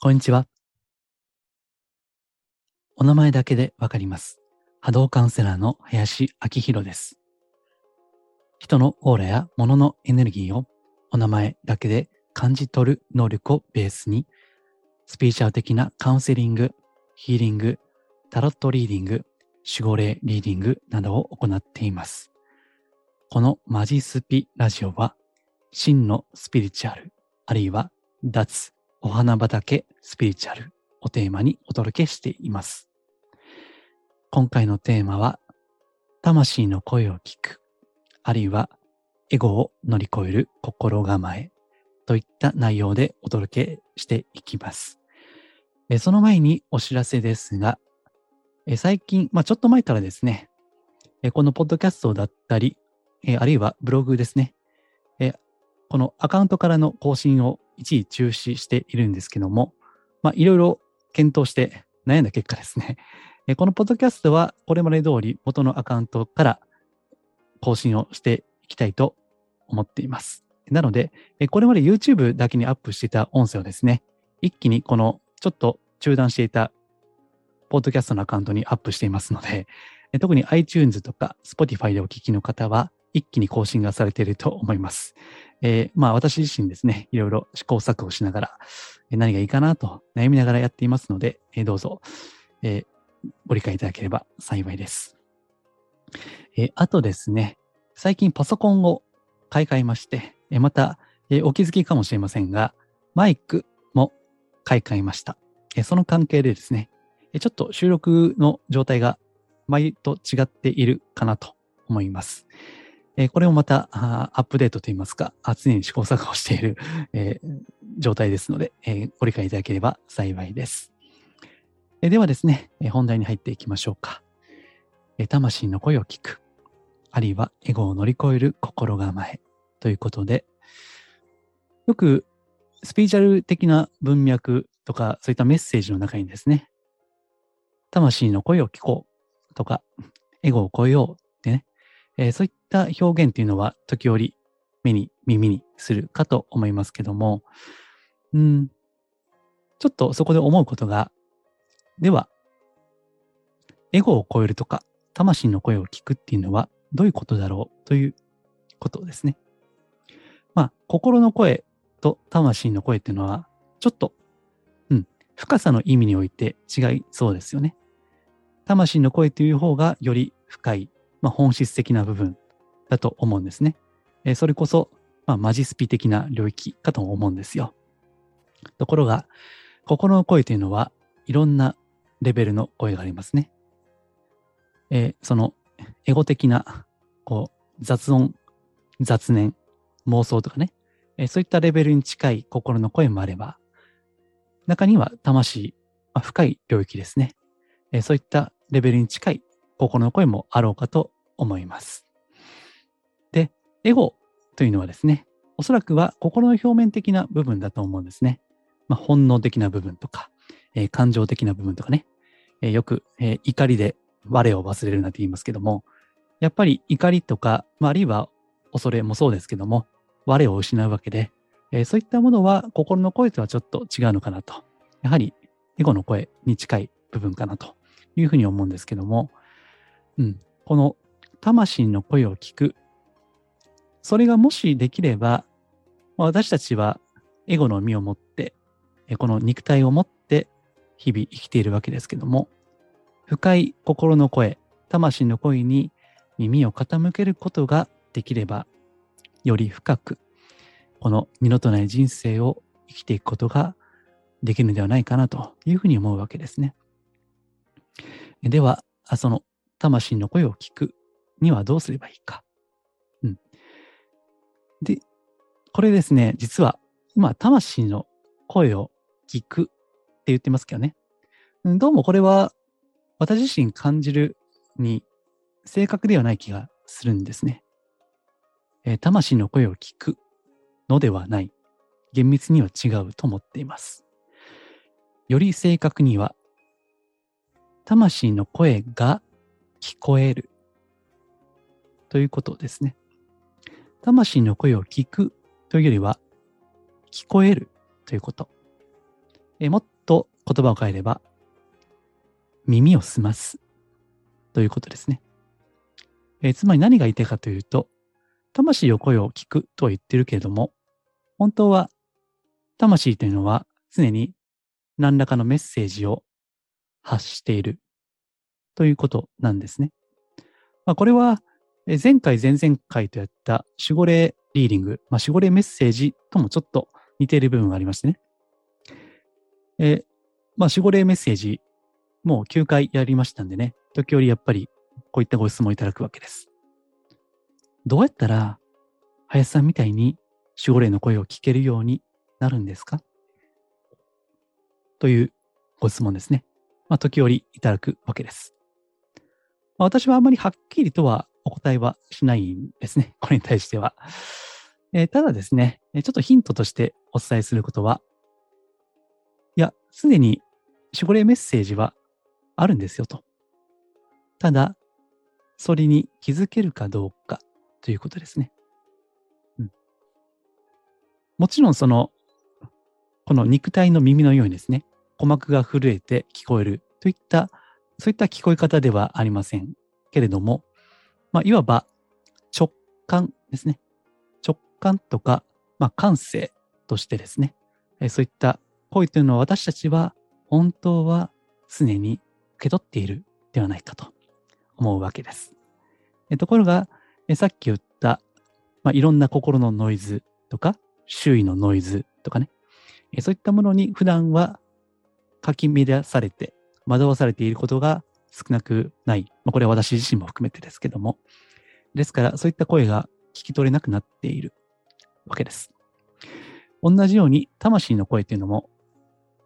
こんにちは。お名前だけでわかります。波動カウンセラーの林明宏です。人のオーラや物のエネルギーをお名前だけで感じ取る能力をベースに、スピーチャル的なカウンセリング、ヒーリング、タロットリーディング、守護霊リーディングなどを行っています。このマジスピラジオは、真のスピリチュアル、あるいは脱お花畑スピリチュアルをテーマにお届けしています。今回のテーマは、魂の声を聞く、あるいはエゴを乗り越える心構えといった内容でお届けしていきます。その前にお知らせですが、最近、まあ、ちょっと前からですね、このポッドキャストだったり、あるいはブログですね、このアカウントからの更新を一時中止しているんですけども、まあ、いろいろ検討して悩んだ結果ですね、このポッドキャストはこれまで通り元のアカウントから更新をしていきたいと思っています。なので、これまで YouTube だけにアップしていた音声をですね、一気にこのちょっと中断していたポッドキャストのアカウントにアップしていますので、特に iTunes とか Spotify でお聞きの方は一気に更新がされていると思います。えーまあ私自身ですね、いろいろ試行錯誤しながら、何がいいかなと悩みながらやっていますので、えどうぞ、えーご理解いただければ幸いです。えーあとですね、最近パソコンを買い替えまして、えまた、えお気づきかもしれませんが、マイクも買い替えました。えその関係でですね、えちょっと収録の状態が前と違っているかなと思います。えこれをまたアップデートといいますか、常に試行錯誤している、え状態ですので、えご理解いただければ幸いです。えではですね、え本題に入っていきましょうか。え魂の声を聞く、あるいはエゴを乗り越える心構えということで、よくスピーチャル的な文脈とか、そういったメッセージの中にですね、魂の声を聞こうとか、エゴを超えよう、えーそういった表現っていうのは時折目に耳にするかと思いますけども、うん、ちょっとそこで思うことが、では、エゴを超えるとか、魂の声を聞くっていうのはどういうことだろうということですね。まあ、心の声と魂の声っていうのは、ちょっと、うん、深さの意味において違いそうですよね。魂の声という方がより深い、まあ、本質的な部分だと思うんですね。えーそれこそ、まあ、マジスピ的な領域かと思うんですよ。ところが、心の声というのはいろんなレベルの声がありますね。えーそのエゴ的なこう雑音、雑念、妄想とかね、えーそういったレベルに近い心の声もあれば、中には魂、まあ、深い領域ですね。えーそういったレベルに近い心の声もあろうかと思います。で、エゴというのはですね、おそらくは心の表面的な部分だと思うんですね。まあ、本能的な部分とか、えー感情的な部分とかね、えーよく、えー怒りで我を忘れるなんて言いますけども、やっぱり怒りとか、まあ、あるいは恐れもそうですけども、我を失うわけで、えそういったものは心の声とはちょっと違うのかなと。やはりエゴの声に近い部分かなというふうに思うんですけども、うん、この魂の声を聞く。それがもしできれば、私たちはエゴの身を持って、この肉体を持って日々生きているわけですけども、深い心の声、魂の声に耳を傾けることができれば、より深く、この二度とない人生を生きていくことができるのではないかなというふうに思うわけですね。では、その魂の声を聞くにはどうすればいいか。うん。で、これですね、実は今、魂の声を聞くって言ってますけどね。どうもこれは私自身感じるに正確ではない気がするんですね。えー魂の声を聞くのではない。厳密には違うと思っています。より正確には、魂の声が聞こえるということですね。魂の声を聞くというよりは、聞こえるということ。えもっと言葉を変えれば、耳を澄ますということですね。えつまり何が言いたいかというと、魂を声を聞くとは言ってるけれども、本当は魂というのは常に何らかのメッセージを発しているということなんですね。まあ、これは前回、前々回とやった守護霊リーディング、まあ、守護霊メッセージともちょっと似ている部分がありましてね。えまあ、守護霊メッセージ、もう9回やりましたんでね、時折やっぱりこういったご質問いただくわけです。どうやったら、林さんみたいに守護霊の声を聞けるようになるんですか？というご質問ですね。まあ、時折いただくわけです。まあ、私はあまりはっきりとはお答えはしないんですね。これに対しては。えー、ただですね、ちょっとヒントとしてお伝えすることは、いや、すでに守護霊メッセージはあるんですよと。ただ、それに気づけるかどうかということですね。うん、もちろんその、この肉体の耳のようにですね、鼓膜が震えて聞こえるといった、そういった聞こえ方ではありませんけれども、まあ、いわば直感ですね。直感とか、まあ、感性としてですね、そういった声というのは私たちは本当は常に受け取っているではないかと思うわけです。ところが、さっき言った、まあ、いろんな心のノイズとか、周囲のノイズとかね、そういったものに普段はかき乱されて、惑わされていることが少なくない。まあ、これは私自身も含めてですけども。ですから、そういった声が聞き取れなくなっているわけです。同じように、魂の声というのも、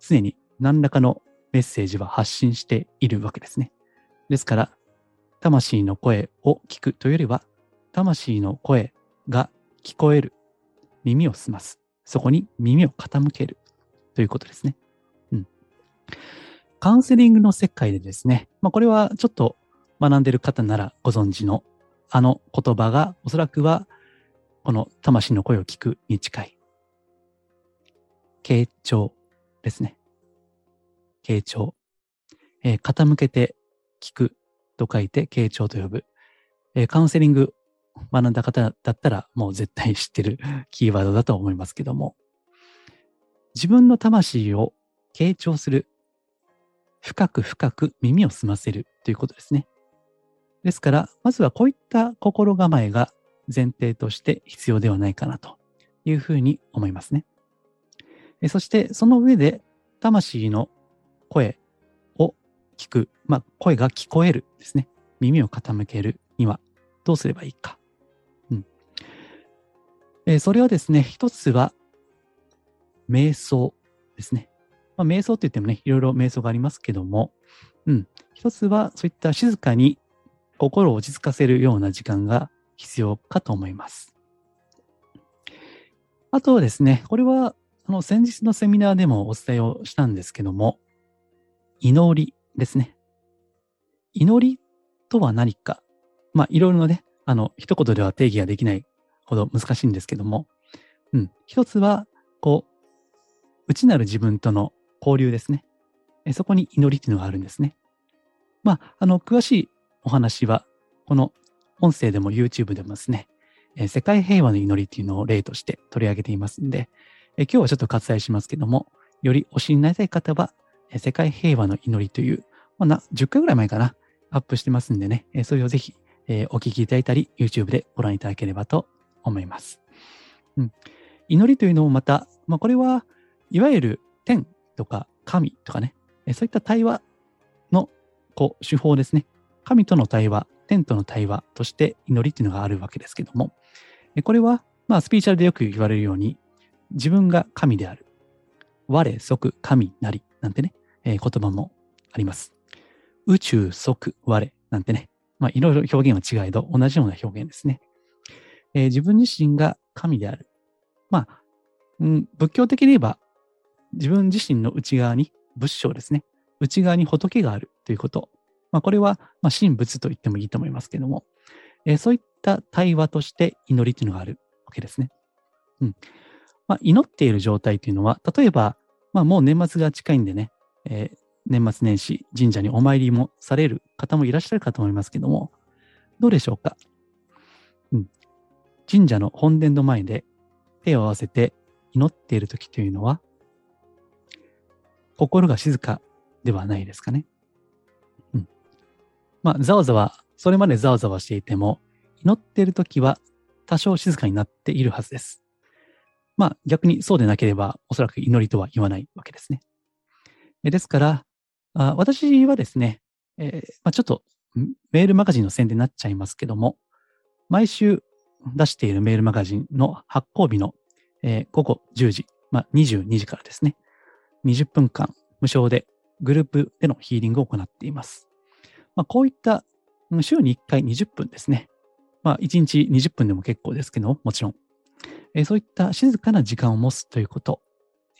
常に何らかのメッセージは発信しているわけですね。ですから、魂の声を聞くというよりは、魂の声が聞こえる。耳を澄ます。そこに耳を傾けるということですね。うん。カウンセリングの世界でですね、まあ、これはちょっと学んでる方ならご存知のあの言葉がおそらくはこの魂の声を聞くに近い。傾聴ですね。傾聴。えー、傾けて聞くと書いて傾聴と呼ぶ。えー、カウンセリング学んだ方だったらもう絶対知ってる キーワードだと思いますけども、自分の魂を傾聴する深く深く耳を澄ませるということですね。ですから、まずはこういった心構えが前提として必要ではないかなというふうに思いますね。そして、その上で、魂の声を聞く、まあ、声が聞こえるですね。耳を傾けるにはどうすればいいか。うん。えそれはですね、一つは、瞑想ですね。まあ、瞑想って言ってもね、いろいろ瞑想がありますけども、うん。一つは、そういった静かに心を落ち着かせるような時間が必要かと思います。あとはですね、これは、あの、先日のセミナーでもお伝えをしたんですけども、祈りですね。祈りとは何か。まあ、いろいろなね、あの、一言では定義ができないほど難しいんですけども、うん。一つは、こう、内なる自分との交流ですね。そこに祈りっていうのがあるんですね。まあ、あの、詳しいお話は、この音声でも YouTube でもですね、世界平和の祈りっていうのを例として取り上げていますんで、今日はちょっと割愛しますけども、よりお知りになりたい方は、世界平和の祈りという、まあ、10回ぐらい前かな、アップしてますんでね、それをぜひ、お聞きいただいたり、YouTube でご覧いただければと思います。うん、祈りというのもまた、まあ、これはいわゆる天とか神とかね、そういった対話のこう手法ですね。神との対話、天との対話として祈りっていうのがあるわけですけども、これは、まあ、スピーチャルでよく言われるように、自分が神である。我即神なり。なんてね、え、言葉もあります。宇宙即我なんてね、まあ、いろいろ表現は違えど、同じような表現ですね。えー、自分自身が神である。まあ、うん、仏教的に言えば、自分自身の内側に仏性ですね。内側に仏があるということ。まあ、これは、まあ、神仏と言ってもいいと思いますけども、えー、そういった対話として祈りというのがあるわけですね。うん。まあ、祈っている状態というのは、例えば、まあもう年末が近いんでね、えー、年末年始神社にお参りもされる方もいらっしゃるかと思いますけども、どうでしょうか？うん。神社の本殿の前で手を合わせて祈っている時というのは、心が静かではないですかね。うん。まあ、ざわざわ、それまでざわざわしていても、祈っている時は多少静かになっているはずです。まあ、逆にそうでなければ、おそらく祈りとは言わないわけですね。ですから、あ私はですね、えー、まあ、ちょっとメールマガジンの宣伝になっちゃいますけども、毎週出しているメールマガジンの発行日の、えー、午後10時、まあ、22時からですね、20分間無償でグループでのヒーリングを行っています。まあ、こういった週に1回20分ですね。まあ、1日20分でも結構ですけども、もちろん。えー、そういった静かな時間を持つということ。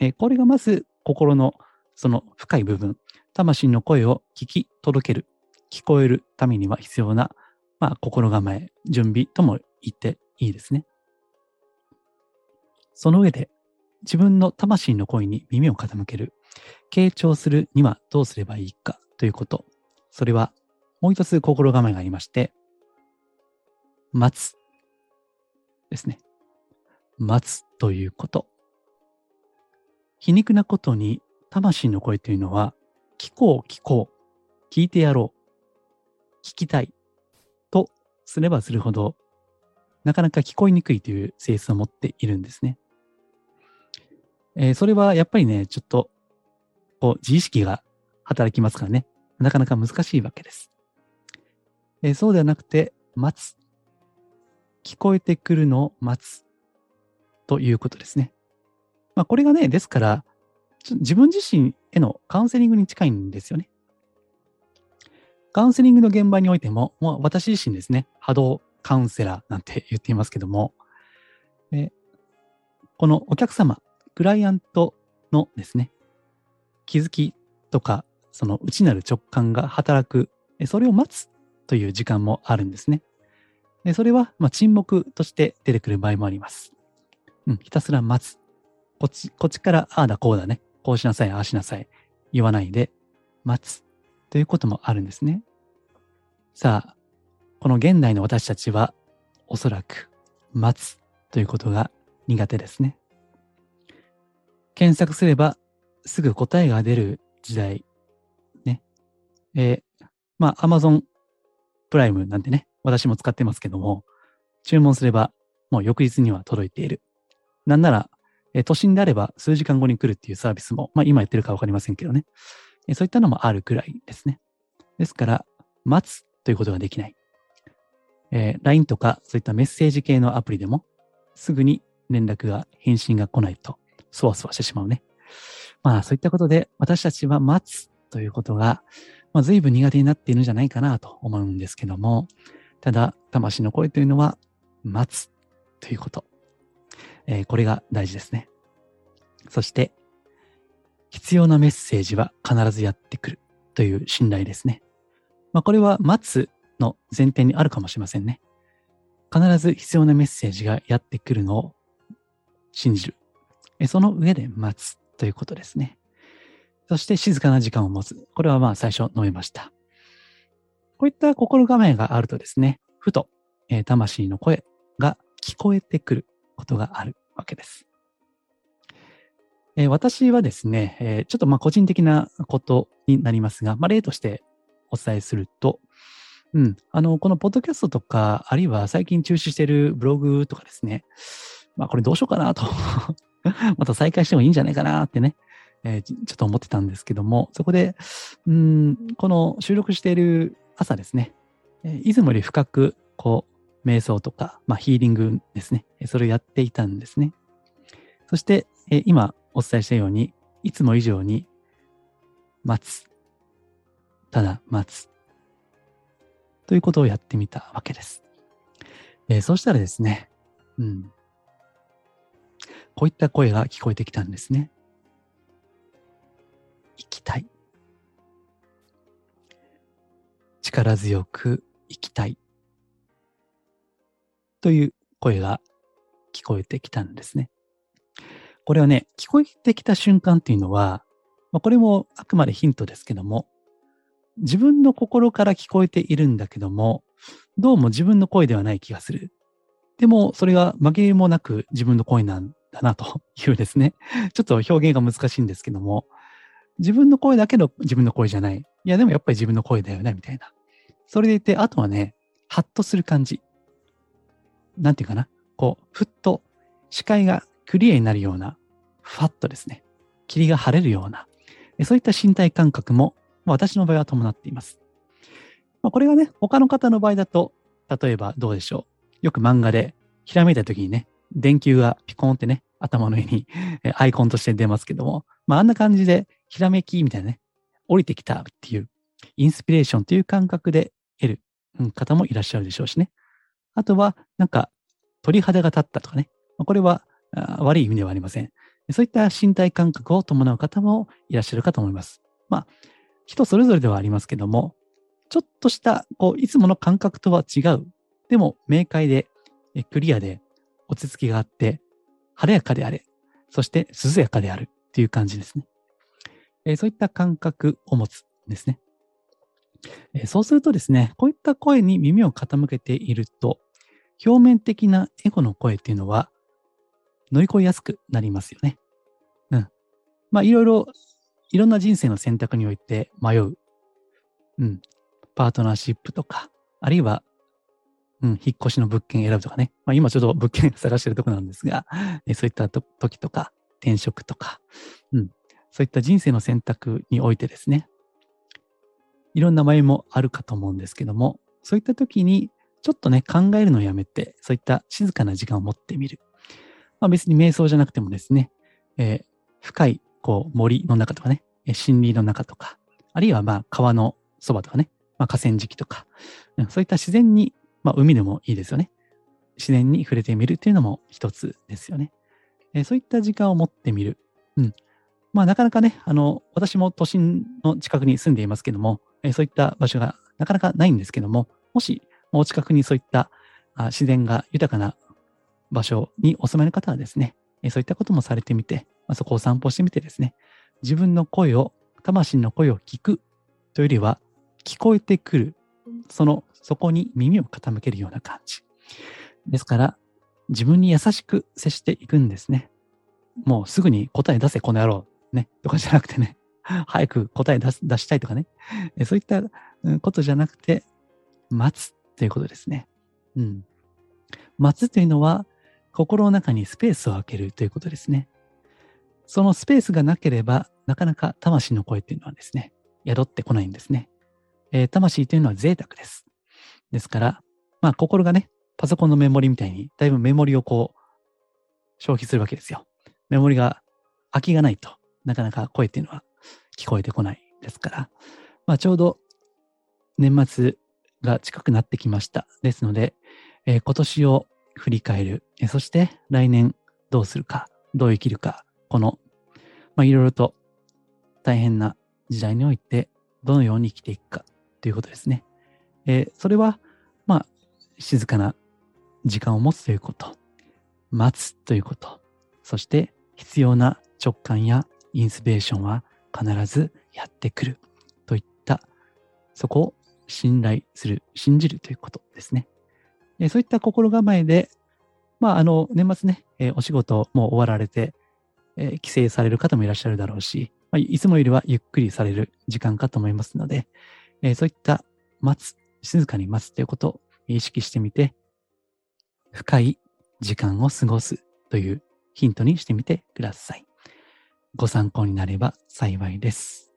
えー、これがまず心のその深い部分、魂の声を聞き届ける、聞こえるためには必要な、まあ、心構え、準備とも言っていいですね。その上で、自分の魂の声に耳を傾ける、傾聴するにはどうすればいいかということ。それは、もう一つ心構えがありまして、待つですね。待つということ。皮肉なことに、魂の声というのは、聞こう聞こう、聞いてやろう、聞きたいとすればするほど、なかなか聞こえにくいという性質を持っているんですね。えー、それはやっぱりね、ちょっと、こう、自意識が働きますからね、なかなか難しいわけです。えー、そうではなくて、待つ。聞こえてくるのを待つ。ということですね。まあ、これがね、ですから、自分自身へのカウンセリングに近いんですよね。カウンセリングの現場においても、もう私自身ですね、波動カウンセラーなんて言っていますけども、このお客様、クライアントのですね、気づきとか、その内なる直感が働く、それを待つという時間もあるんですね。それは、ま沈黙として出てくる場合もあります。うん、ひたすら待つ。こっち、こっちから、ああだこうだね。こうしなさい、ああしなさい。言わないで、待つ。ということもあるんですね。さあ、この現代の私たちは、おそらく、待つということが苦手ですね。検索すれば、すぐ答えが出る時代。ね。えー、まあ、Amazon プライムなんてね、私も使ってますけども、注文すれば、もう翌日には届いている。なんなら、え都心であれば数時間後に来るっていうサービスも、まあ今やってるかわかりませんけどね。えそういったのもあるくらいですね。ですから、待つということができない。えー、LINE とかそういったメッセージ系のアプリでも、すぐに連絡が、返信が来ないと、そわそわしてしまうね。まあそういったことで、私たちは待つということが、まあ随分苦手になっているんじゃないかなと思うんですけども、ただ、魂の声というのは、待つということ。えー、これが大事ですね。そして、必要なメッセージは必ずやってくるという信頼ですね。まあ、これは待つの前提にあるかもしれませんね。必ず必要なメッセージがやってくるのを信じる。その上で待つということですね。そして静かな時間を持つ。これはまあ最初述べました。こういった心構えがあるとですね、ふと、え、魂の声が聞こえてくることがあるわけです。え、私はですね、え、ちょっとまあ個人的なことになりますが、まあ、例としてお伝えすると、うん、あの、このポッドキャストとか、あるいは最近中止しているブログとかですね、まあこれどうしようかなと また再開してもいいんじゃないかなってね、えー、ちょっと思ってたんですけども、そこで、ん、この収録している朝ですね、いつもより深く、こう、瞑想とか、まあ、ヒーリングですね、それをやっていたんですね。そして、えー、今お伝えしたように、いつも以上に待つ。ただ待つ。ということをやってみたわけです。えー、そうしたらですね、うん。こういった声が聞こえてきたんですね。生きたい。力強く生きたい。という声が聞こえてきたんですね。これはね、聞こえてきた瞬間っていうのは、まあ、これもあくまでヒントですけども、自分の心から聞こえているんだけども、どうも自分の声ではない気がする。でも、それが紛れもなく自分の声なんだなと いうですね。ちょっと表現が難しいんですけども、自分の声だけど自分の声じゃない。いや、でもやっぱり自分の声だよね、みたいな。それでいて、あとはね、ハッとする感じ。なんていうかな。こう、ふっと視界がクリアになるような、ファッとですね。霧が晴れるような、そういった身体感覚も、私の場合は伴っています。ま、これがね、他の方の場合だと、例えばどうでしょう。よく漫画で、ひらめいた時にね、電球がピコンってね、頭の上にアイコンとして出ますけども、まあ、あんな感じで、ひらめきみたいなね、降りてきたっていう、インスピレーションという感覚で得る方もいらっしゃるでしょうしね。あとは、なんか、鳥肌が立ったとかね。これは悪い意味ではありません。そういった身体感覚を伴う方もいらっしゃるかと思います。まあ、人それぞれではありますけども、ちょっとした、こう、いつもの感覚とは違う。でも、明快で、クリアで、落ち着きがあって、晴れやかであれ、そして涼やかであるっていう感じですね。えー、そういった感覚を持つんですね。えー、そうするとですね、こういった声に耳を傾けていると、表面的なエゴの声っていうのは乗り越えやすくなりますよね。うん。まあ、いろいろ、いろんな人生の選択において迷う。うん。パートナーシップとか、あるいは、うん、引っ越しの物件選ぶとかね。まあ、今ちょっと物件探してるとこなんですが、えそういった時とか、転職とか、うん。そういった人生の選択においてですね、いろんな迷いもあるかと思うんですけども、そういった時に、ちょっとね、考えるのをやめて、そういった静かな時間を持ってみる。まあ、別に瞑想じゃなくてもですね、えー、深いこう森の中とかね、森林の中とか、あるいはまあ川のそばとかね、まあ、河川敷とか、そういった自然に、まあ、海でもいいですよね。自然に触れてみるというのも一つですよね。えー、そういった時間を持ってみる。うん。まあなかなかね、あの、私も都心の近くに住んでいますけども、えー、そういった場所がなかなかないんですけども、もしお近くにそういったあ自然が豊かな場所にお住まいの方はですね、そういったこともされてみて、まあ、そこを散歩してみてですね、自分の声を、魂の声を聞くというよりは、聞こえてくる、その、そこに耳を傾けるような感じ。ですから、自分に優しく接していくんですね。もうすぐに答え出せ、この野郎。ね。とかじゃなくてね、早く答え出出したいとかね。そういったことじゃなくて、待つということですね。うん。待つというのは、心の中にスペースを空けるということですね。そのスペースがなければ、なかなか魂の声っていうのはですね、宿ってこないんですね。えー、魂というのは贅沢です。ですから、まあ心がね、パソコンのメモリみたいに、だいぶメモリをこう、消費するわけですよ。メモリが空きがないとなかなか声っていうのは聞こえてこないですから、まあちょうど年末が近くなってきました。ですので、えー、今年を振り返る。そして来年どうするか、どう生きるか、この、まあ、いろいろと大変な時代においてどのように生きていくかということですね。えー、それは、まあ、静かな時間を持つということ、待つということ、そして必要な直感やインスピレーションは必ずやってくる。といった、そこを信頼する、信じるということですね。えそういった心構えで、まあ、あの、年末ね、えお仕事も終わられて、え帰省される方もいらっしゃるだろうし、まあ、いつもよりはゆっくりされる時間かと思いますので、えそういった待つ、静かに待つということを意識してみて、深い時間を過ごすというヒントにしてみてください。ご参考になれば幸いです。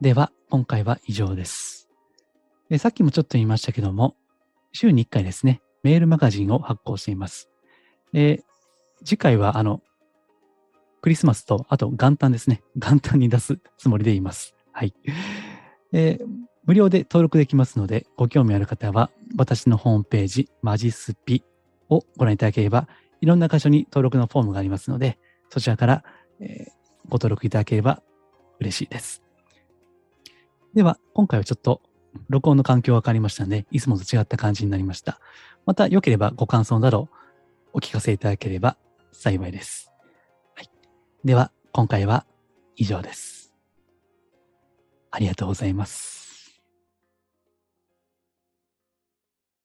では、今回は以上です。さっきもちょっと言いましたけども、週に1回ですね、メールマガジンを発行しています。で、次回は、あの、クリスマスと、あと元旦ですね。元旦に出すつもりでいます。はい。えー、無料で登録できますので、ご興味ある方は、私のホームページ、マジスピをご覧いただければ、いろんな箇所に登録のフォームがありますので、そちらから、え、ご登録いただければ嬉しいです。では、今回はちょっと録音の環境が変わりましたので、いつもと違った感じになりました。また良ければご感想などお聞かせいただければ幸いです。はいでは、今回は以上です。ありがとうございます。